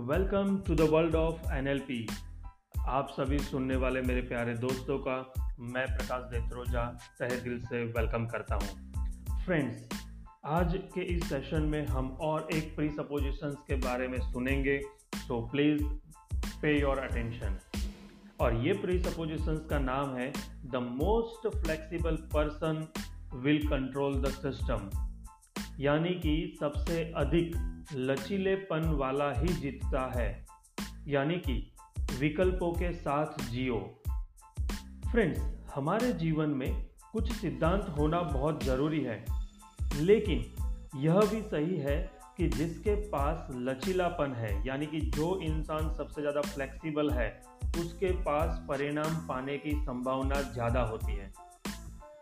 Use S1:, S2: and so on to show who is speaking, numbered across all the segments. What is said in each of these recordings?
S1: Welcome to the world of NLP. आप सभी सुनने वाले मेरे प्यारे दोस्तों का मैं प्रकाश देत्रोजा तहे दिल से वेलकम करता हूँ। फ्रेंड्स, आज के इस सेशन में हम और एक प्री सपोजिशंस के बारे में सुनेंगे so please pay your attention और ये प्री सपोजिशंस का नाम है the most flexible person will control the system यानी कि सबसे अधिक लचीलेपन वाला ही जीतता है। यानी कि विकल्पों के साथ जियो। फ्रेंड्स, हमारे जीवन में कुछ सिद्धांत होना बहुत ज़रूरी है। लेकिन यह भी सही है कि जिसके पास लचीलापन है, यानी कि जो इंसान सबसे ज़्यादा फ्लेक्सिबल है, उसके पास परिणाम पाने की संभावना ज़्यादा होती है।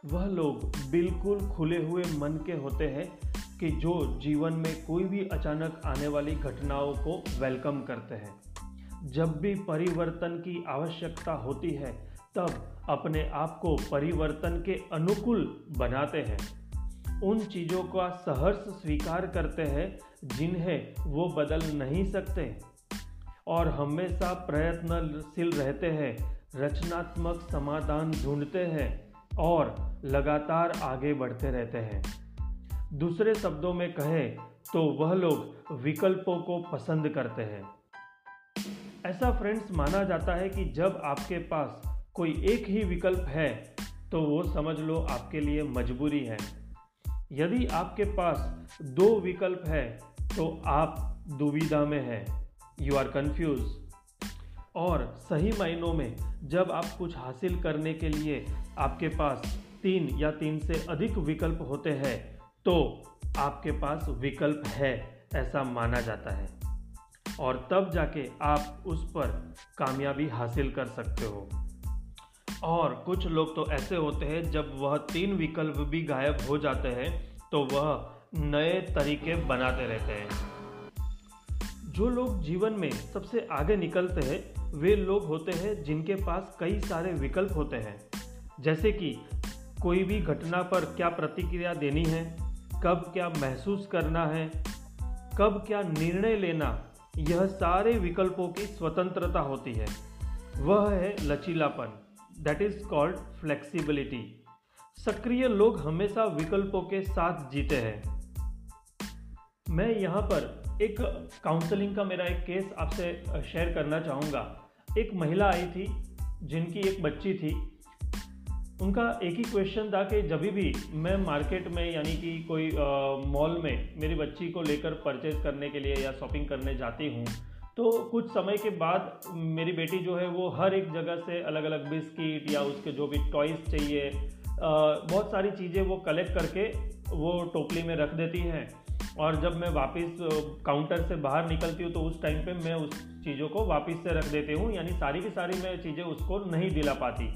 S1: वह लोग बिल्कुल खुले हुए मन के होते हैं कि जो जीवन में कोई भी अचानक आने वाली घटनाओं को वेलकम करते हैं। जब भी परिवर्तन की आवश्यकता होती है, तब अपने आप को परिवर्तन के अनुकूल बनाते हैं। उन चीज़ों का सहर्ष स्वीकार करते हैं, जिन्हें वो बदल नहीं सकते। और हमेशा प्रयत्नशील रहते हैं, रचनात्मक समाधान ढूंढते हैं और लगातार आगे बढ़ते रहते हैं। दूसरे शब्दों में कहें तो वह लोग विकल्पों को पसंद करते हैं। ऐसा फ्रेंड्स माना जाता है कि जब आपके पास कोई एक ही विकल्प है तो वो समझ लो आपके लिए मजबूरी है। यदि आपके पास दो विकल्प है तो आप दुविधा में हैं। यू आर कन्फ्यूज़ और सही मायनों में, जब आप कुछ हासिल करने के लिए आपके पास तीन या तीन से अधिक विकल्प होते हैं तो आपके पास विकल्प है, ऐसा माना जाता है। और तब जाके आप उस पर कामयाबी हासिल कर सकते हो। और कुछ लोग तो ऐसे होते हैं, जब वह तीन विकल्प भी गायब हो जाते हैं तो वह नए तरीके बनाते रहते हैं। जो लोग जीवन में सबसे आगे निकलते हैं, वे लोग होते हैं जिनके पास कई सारे विकल्प होते हैं। जैसे कि कोई भी घटना पर क्या प्रतिक्रिया देनी है? कब क्या महसूस करना है, कब क्या निर्णय लेना, यह सारे विकल्पों की स्वतंत्रता होती है। वह है लचीलापन दैट इज़ कॉल्ड फ्लेक्सिबिलिटी सक्रिय लोग हमेशा विकल्पों के साथ जीते हैं। मैं यहाँ पर एक काउंसलिंग का मेरा एक केस आपसे शेयर करना चाहूँगा। एक महिला आई थी, जिनकी एक बच्ची थी। उनका एक ही क्वेश्चन था कि जब भी मैं मार्केट में, यानी कि कोई मॉल में मेरी बच्ची को लेकर परचेज करने के लिए या शॉपिंग करने जाती हूँ तो कुछ समय के बाद मेरी बेटी जो है वो हर एक जगह से अलग अलग बिस्किट या उसके जो भी टॉयज़ चाहिए बहुत सारी चीज़ें वो कलेक्ट करके वो टोपली में रख देती हैं। और जब मैं वापस काउंटर से बाहर निकलती हूँ तो उस टाइम पे मैं उस चीज़ों को वापस से रख देती हूँ, यानी सारी की सारी मैं चीज़ें उसको नहीं दिला पाती।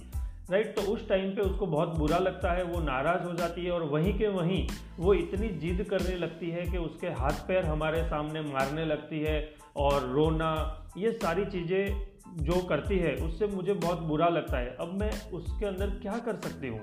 S1: राइट? तो उस टाइम पे उसको बहुत बुरा लगता है, वो नाराज़ हो जाती है और वहीं के वहीं वो इतनी जिद करने लगती है कि उसके हाथ पैर हमारे सामने मारने लगती है और रोना, ये सारी चीज़ें जो करती है, उससे मुझे बहुत बुरा लगता है। अब मैं उसके अंदर क्या कर सकती हूँ?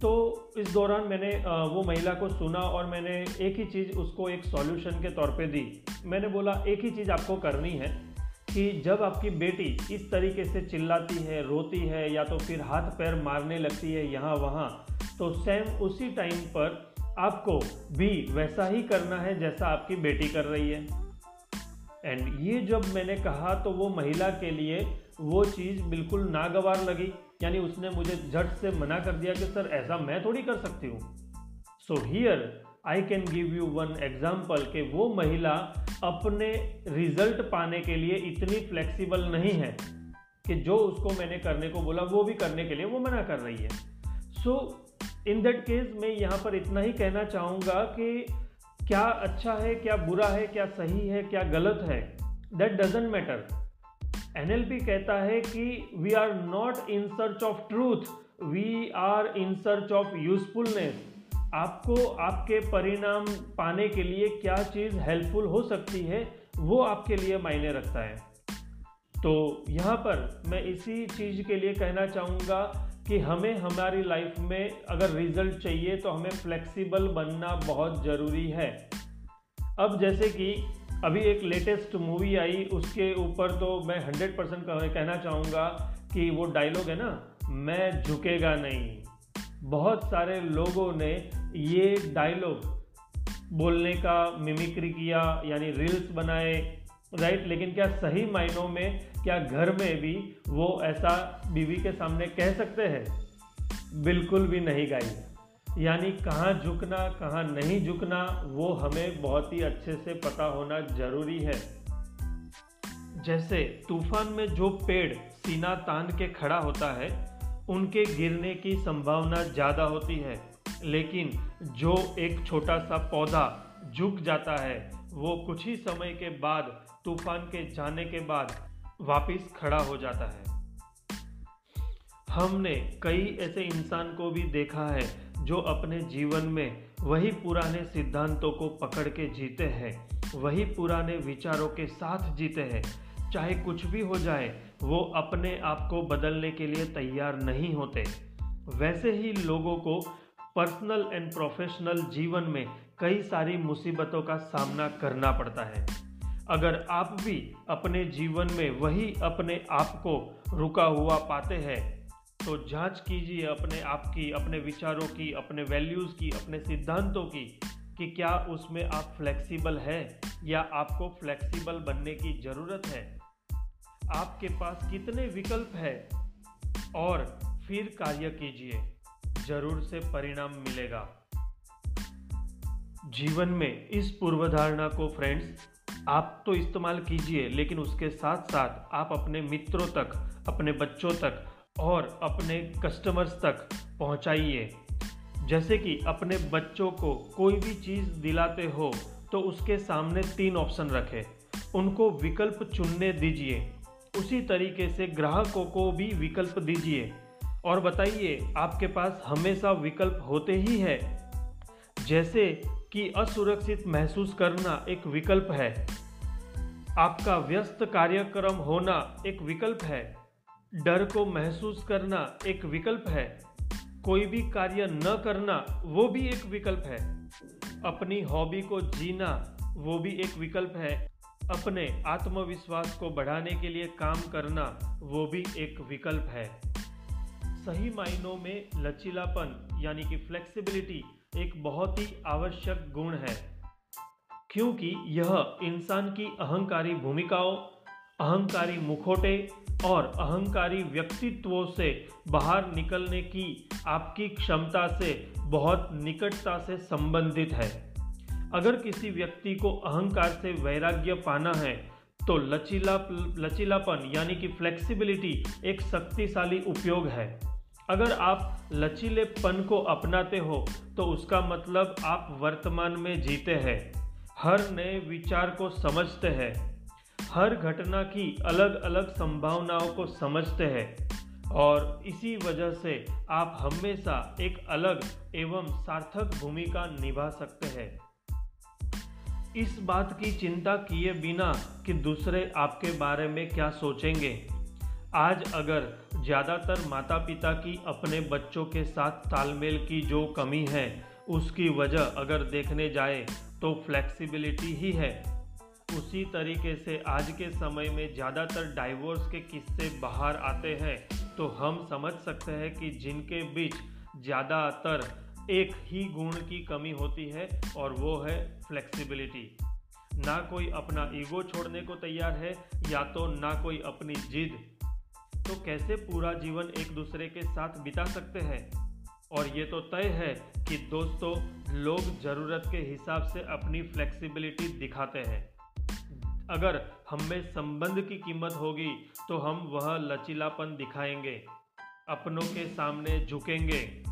S1: तो इस दौरान मैंने वो महिला को सुना और मैंने एक ही चीज़ उसको एक सॉल्यूशन के तौर पे दी। मैंने बोला, एक ही चीज़ आपको करनी है कि जब आपकी बेटी इस तरीके से चिल्लाती है, रोती है या तो फिर हाथ पैर मारने लगती है यहाँ वहाँ तो सेम उसी टाइम पर आपको भी वैसा ही करना है जैसा आपकी बेटी कर रही है। एंड ये जब मैंने कहा तो वो महिला के लिए वो चीज़ बिल्कुल नागवार लगी। यानी उसने मुझे झट से मना कर दिया कि, सर, ऐसा मैं थोड़ी कर सकती हूँ। So here I can give you one example कि वो महिला अपने रिज़ल्ट पाने के लिए इतनी फ्लेक्सिबल नहीं है कि जो उसको मैंने करने को बोला, वो भी करने के लिए वो मना कर रही है। सो इन दैट केस मैं यहाँ पर इतना ही कहना चाहूँगा कि क्या अच्छा है, क्या बुरा है, क्या सही है, क्या गलत है दैट डजेंट मैटर एनएलपी कहता है कि we are not in search of truth we are in search of usefulness आपको आपके परिणाम पाने के लिए क्या चीज़ हेल्पफुल हो सकती है, वो आपके लिए मायने रखता है। तो यहाँ पर मैं इसी चीज़ के लिए कहना चाहूँगा कि हमें हमारी लाइफ में अगर रिज़ल्ट चाहिए तो हमें फ्लेक्सिबल बनना बहुत ज़रूरी है। अब जैसे कि अभी एक लेटेस्ट मूवी आई, उसके ऊपर तो मैं हंड्रेड परसेंट कहना चाहूँगा कि वो डायलॉग है ना, मैं झुकेगा नहीं। बहुत सारे लोगों ने ये डायलॉग बोलने का मिमिक्री किया, यानी रील्स बनाए राइट लेकिन क्या सही मायनों में, क्या घर में भी वो ऐसा बीवी के सामने कह सकते हैं? बिल्कुल भी नहीं गाई यानी कहाँ झुकना, कहाँ नहीं झुकना, वो हमें बहुत ही अच्छे से पता होना ज़रूरी है. जैसे तूफ़ान में जो पेड़ सीना तान के खड़ा होता है, उनके गिरने की संभावना ज़्यादा होती है. लेकिन जो एक छोटा सा पौधा झुक जाता है, वो कुछ ही समय के बाद, तूफ़ान के जाने के बाद, वापस खड़ा हो जाता है। हमने कई ऐसे इंसान को भी देखा है, जो अपने जीवन में वही पुराने सिद्धांतों को पकड़ के जीते हैं, वही पुराने विचारों के साथ जीते हैं। चाहे कुछ भी हो जाए, वो अपने आप को बदलने के लिए तैयार नहीं होते। वैसे ही लोगों को पर्सनल एंड प्रोफेशनल जीवन में कई सारी मुसीबतों का सामना करना पड़ता है। अगर आप भी अपने जीवन में वही अपने आप को रुका हुआ पाते हैं तो जाँच कीजिए अपने आप की, अपने विचारों की, अपने वैल्यूज़ की, अपने सिद्धांतों की कि क्या उसमें आप फ्लेक्सिबल हैं या आपको फ्लेक्सिबल बनने की ज़रूरत है। आपके पास कितने विकल्प है? और फिर कार्य कीजिए। ज़रूर से परिणाम मिलेगा। जीवन में इस पूर्वधारणा को फ्रेंड्स आप तो इस्तेमाल कीजिए, लेकिन उसके साथ साथ आप अपने मित्रों तक, अपने बच्चों तक और अपने कस्टमर्स तक पहुंचाइए। जैसे कि अपने बच्चों को कोई भी चीज़ दिलाते हो तो उसके सामने तीन ऑप्शन रखें। उनको विकल्प चुनने दीजिए। उसी तरीके से ग्राहकों को भी विकल्प दीजिए। और बताइए, आपके पास हमेशा विकल्प होते ही है। जैसे कि असुरक्षित महसूस करना एक विकल्प है। आपका व्यस्त कार्यक्रम होना एक विकल्प है। डर को महसूस करना एक विकल्प है। कोई भी कार्य न करना, वो भी एक विकल्प है। अपनी हॉबी को जीना, वो भी एक विकल्प है। अपने आत्मविश्वास को बढ़ाने के लिए काम करना, वो भी एक विकल्प है। सही मायनों में लचीलापन, यानी कि फ्लेक्सिबिलिटी एक बहुत ही आवश्यक गुण है। क्योंकि यह इंसान की अहंकारी भूमिकाओं, अहंकारी मुखोटे और अहंकारी व्यक्तित्वों से बाहर निकलने की आपकी क्षमता से बहुत निकटता से संबंधित है। अगर किसी व्यक्ति को अहंकार से वैराग्य पाना है तो लचीला लचीलापन, यानी कि फ्लेक्सिबिलिटी एक शक्तिशाली उपयोग है। अगर आप लचीलेपन को अपनाते हो तो उसका मतलब आप वर्तमान में जीते हैं। हर नए विचार को समझते हैं। हर घटना की अलग अलग संभावनाओं को समझते हैं। और इसी वजह से आप हमेशा एक अलग एवं सार्थक भूमिका निभा सकते हैं। इस बात की चिंता किए बिना कि दूसरे आपके बारे में क्या सोचेंगे? आज अगर ज़्यादातर माता पिता की अपने बच्चों के साथ तालमेल की जो कमी है, उसकी वजह अगर देखने जाए तो फ्लेक्सिबिलिटी ही है। उसी तरीके से आज के समय में ज़्यादातर डाइवोर्स के किस्से बाहर आते हैं तो हम समझ सकते हैं कि जिनके बीच ज़्यादातर एक ही गुण की कमी होती है, और वो है फ्लेक्सिबिलिटी ना कोई अपना ईगो छोड़ने को तैयार है, या तो ना कोई अपनी जिद तो कैसे पूरा जीवन एक दूसरे के साथ बिता सकते हैं? और ये तो तय है कि दोस्तों, लोग ज़रूरत के हिसाब से अपनी फ्लेक्सिबिलिटी दिखाते हैं। अगर हम में संबंध की कीमत होगी तो हम वह लचीलापन दिखाएँगे, अपनों के सामने झुकेंगे,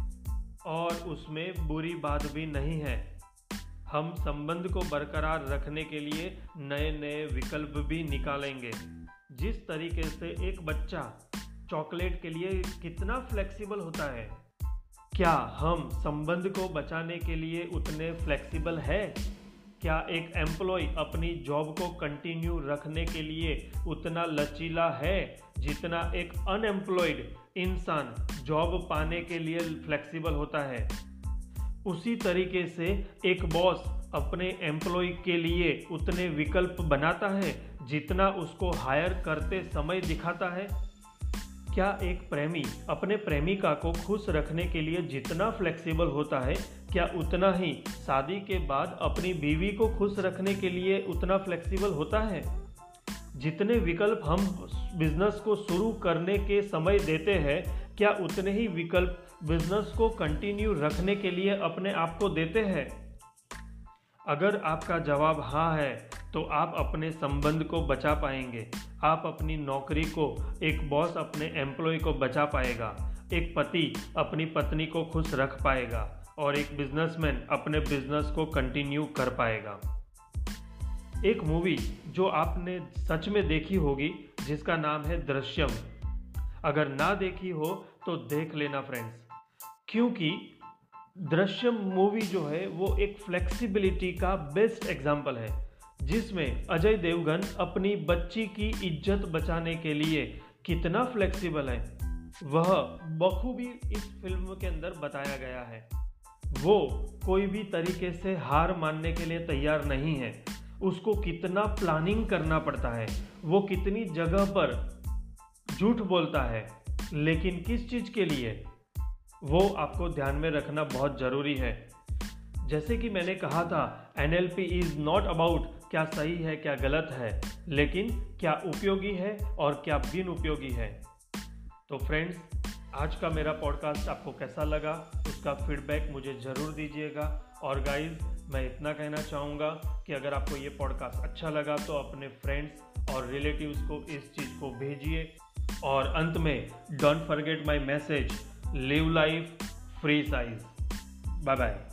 S1: और उसमें बुरी बात भी नहीं है। हम संबंध को बरकरार रखने के लिए नए नए विकल्प भी निकालेंगे। जिस तरीके से एक बच्चा चॉकलेट के लिए कितना फ्लेक्सिबल होता है, क्या हम संबंध को बचाने के लिए उतने फ्लेक्सिबल है? क्या एक एम्प्लॉय अपनी जॉब को कंटिन्यू रखने के लिए उतना लचीला है, जितना एक अनएम्प्लॉयड इंसान जॉब पाने के लिए फ्लेक्सिबल होता है? उसी तरीके से एक बॉस अपने एम्प्लॉय के लिए उतने विकल्प बनाता है जितना उसको हायर करते समय दिखाता है, क्या एक प्रेमी अपने प्रेमिका को खुश रखने के लिए जितना फ्लेक्सिबल होता है, क्या उतना ही शादी के बाद अपनी बीवी को खुश रखने के लिए उतना फ्लेक्सिबल होता है? जितने विकल्प हम बिज़नेस को शुरू करने के समय देते हैं, क्या उतने ही विकल्प बिज़नेस को कंटिन्यू रखने के लिए अपने आप को देते हैं? अगर आपका जवाब हाँ है तो आप अपने संबंध को बचा पाएँगे। आप अपनी नौकरी को, एक बॉस अपने एम्प्लॉय को बचा पाएगा। एक पति अपनी पत्नी को खुश रख पाएगा और एक बिजनेसमैन अपने बिज़नेस को कंटिन्यू कर पाएगा। एक मूवी जो आपने सच में देखी होगी, जिसका नाम है दृश्यम। अगर ना देखी हो तो देख लेना फ्रेंड्स क्योंकि दृश्यम मूवी जो है, वो एक फ्लेक्सिबिलिटी का बेस्ट एग्ज़ाम्पल है, जिसमें अजय देवगन अपनी बच्ची की इज़्ज़त बचाने के लिए कितना फ्लेक्सिबल है, वह बखूबी इस फ़िल्म के अंदर बताया गया है। वो कोई भी तरीके से हार मानने के लिए तैयार नहीं है, उसको कितना प्लानिंग करना पड़ता है, वो कितनी जगह पर झूठ बोलता है, लेकिन किस चीज़ के लिए? वो आपको ध्यान में रखना बहुत ज़रूरी है। जैसे कि मैंने कहा था N L P is not about क्या सही है, क्या गलत है, लेकिन क्या उपयोगी है और क्या बिन उपयोगी है। तो फ्रेंड्स आज का मेरा पॉडकास्ट आपको कैसा लगा, उसका फीडबैक मुझे ज़रूर दीजिएगा। और गाइज़ मैं इतना कहना चाहूँगा कि अगर आपको ये पॉडकास्ट अच्छा लगा तो अपने फ्रेंड्स और रिलेटिव्स को इस चीज़ को भेजिए। और अंत में don't forget my message live life free size. Bye bye